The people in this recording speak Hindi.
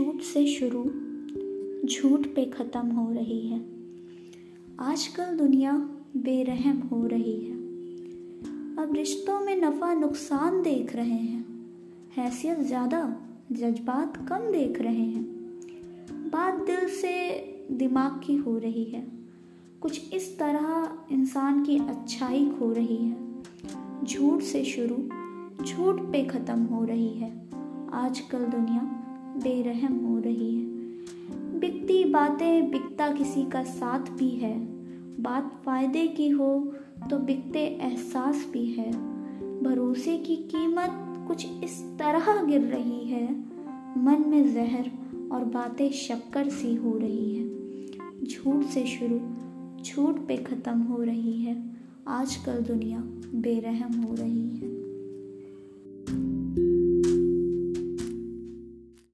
से शुरू झूठ पे ख़त्म हो रही है। आजकल दुनिया बेरहम हो रही है। अब रिश्तों में नफ़ा नुकसान देख रहे हैं। हैसियत ज़्यादा, जज्बात कम देख रहे हैं। बात दिल से दिमाग की हो रही है। कुछ इस तरह इंसान की अच्छाई खो रही है। झूठ से शुरू, झूठ पे ख़त्म हो रही है। आजकल दुनिया बेरहम हो रही है। बिकती बातें बिकता किसी का साथ भी है। बात फ़ायदे की हो तो बिकते एहसास भी है। भरोसे की कीमत कुछ इस तरह गिर रही है। मन में जहर और बातें शक्कर सी हो रही है। झूठ से शुरू, झूठ पे ख़त्म हो रही है। आजकल दुनिया बेरहम हो रही है।